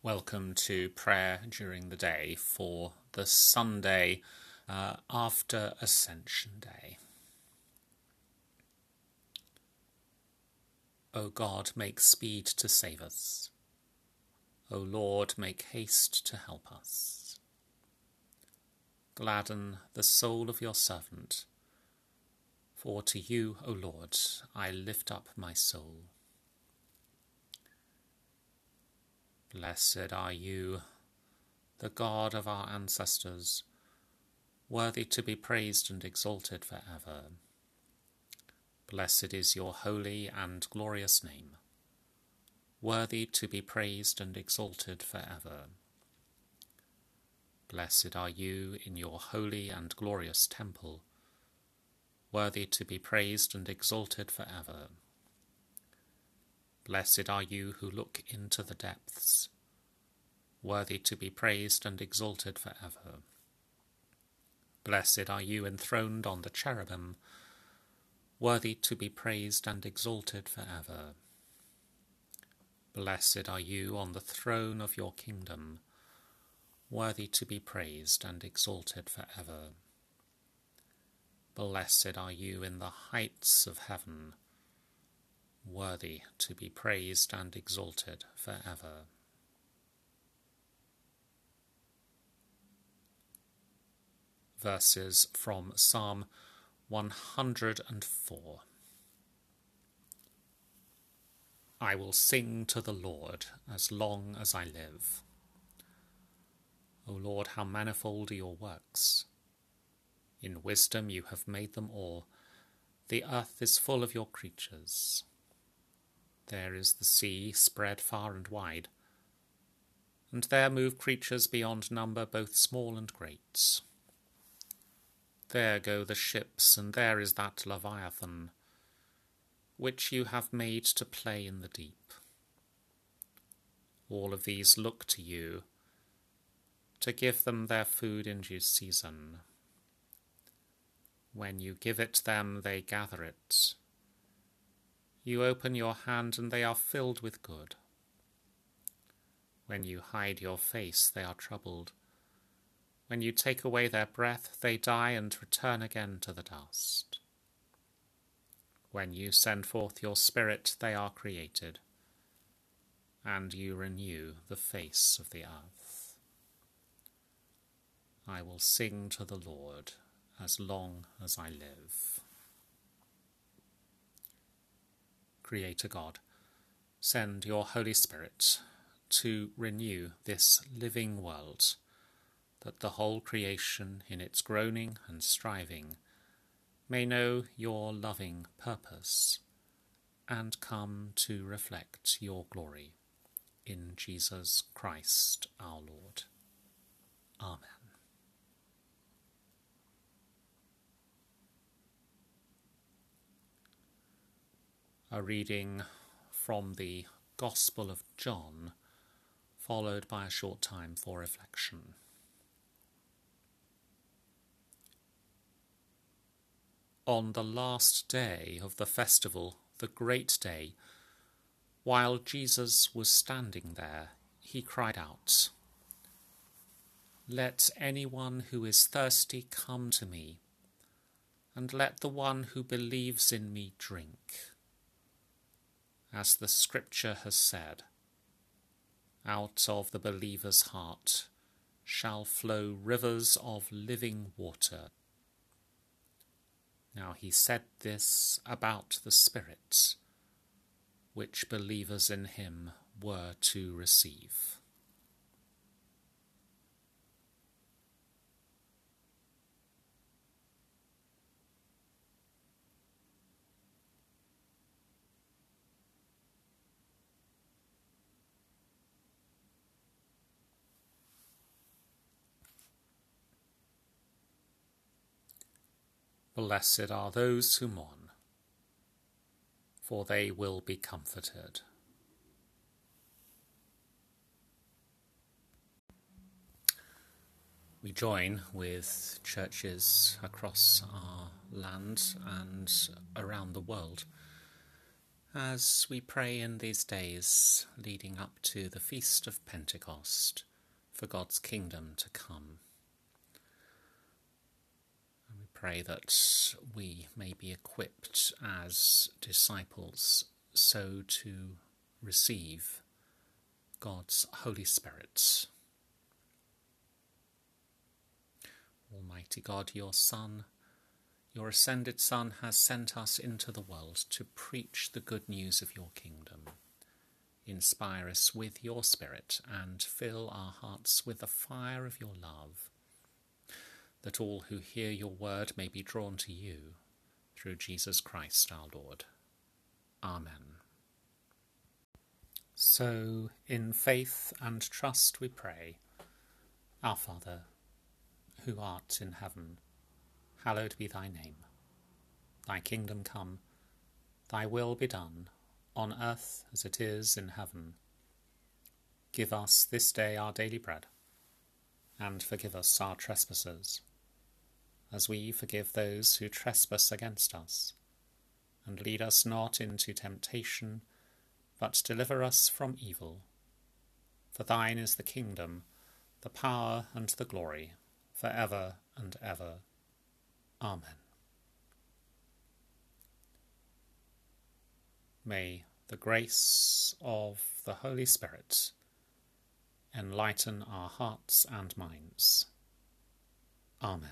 Welcome to prayer during the day for the Sunday uh, after Ascension Day. O God, make speed to save us. O Lord, make haste to help us. Gladden the soul of your servant, for to you, O Lord, I lift up my soul. Blessed are you, the God of our ancestors, worthy to be praised and exalted for ever. Blessed is your holy and glorious name, worthy to be praised and exalted for ever. Blessed are you in your holy and glorious temple, worthy to be praised and exalted for ever. Blessed are you who look into the depths, worthy to be praised and exalted for ever. Blessed are you enthroned on the cherubim, worthy to be praised and exalted for ever. Blessed are you on the throne of your kingdom, worthy to be praised and exalted for ever. Blessed are you in the heights of heaven, worthy to be praised and exalted for ever. Verses from Psalm 104. I will sing to the Lord as long as I live. O Lord, how manifold are your works! In wisdom you have made them all. The earth is full of your creatures. There is the sea spread far and wide, and there move creatures beyond number, both small and great. There go the ships, and there is that Leviathan, which you have made to play in the deep. All of these look to you to give them their food in due season. When you give it them, they gather it you open your hand, and they are filled with good. When you hide your face, they are troubled. When you take away their breath, they die and return again to the dust. When you send forth your Spirit, they are created, and you renew the face of the earth. I will sing to the Lord as long as I live. Creator God, send your Holy Spirit to renew this living world, that the whole creation in its groaning and striving may know your loving purpose and come to reflect your glory. In Jesus Christ our Lord. Amen. A reading from the Gospel of John, followed by a short time for reflection. On the last day of the festival, the great day, while Jesus was standing there, he cried out, Let anyone who is thirsty come to me, and let the one who believes in me drink as the Scripture has said, out of the believer's heart shall flow rivers of living water. Now he said this about the Spirit, which believers in him were to receive. Blessed are those who mourn, for they will be comforted. We join with churches across our land and around the world as we pray in these days leading up to the Feast of Pentecost for God's kingdom to come. Pray that we may be equipped as disciples so to receive God's Holy Spirit. Almighty God, your Son, your ascended Son has sent us into the world to preach the good news of your kingdom. Inspire us with your Spirit and fill our hearts with the fire of your love, that all who hear your word may be drawn to you through Jesus Christ our Lord. Amen. So, in faith and trust we pray, Our Father, who art in heaven, hallowed be thy name. Thy kingdom come, thy will be done, on earth as it is in heaven. Give us this day our daily bread, and forgive us our trespasses, as we forgive those who trespass against us. And lead us not into temptation, but deliver us from evil. For thine is the kingdom, the power, and the glory, for ever and ever. Amen. May the grace of the Holy Spirit enlighten our hearts and minds. Amen.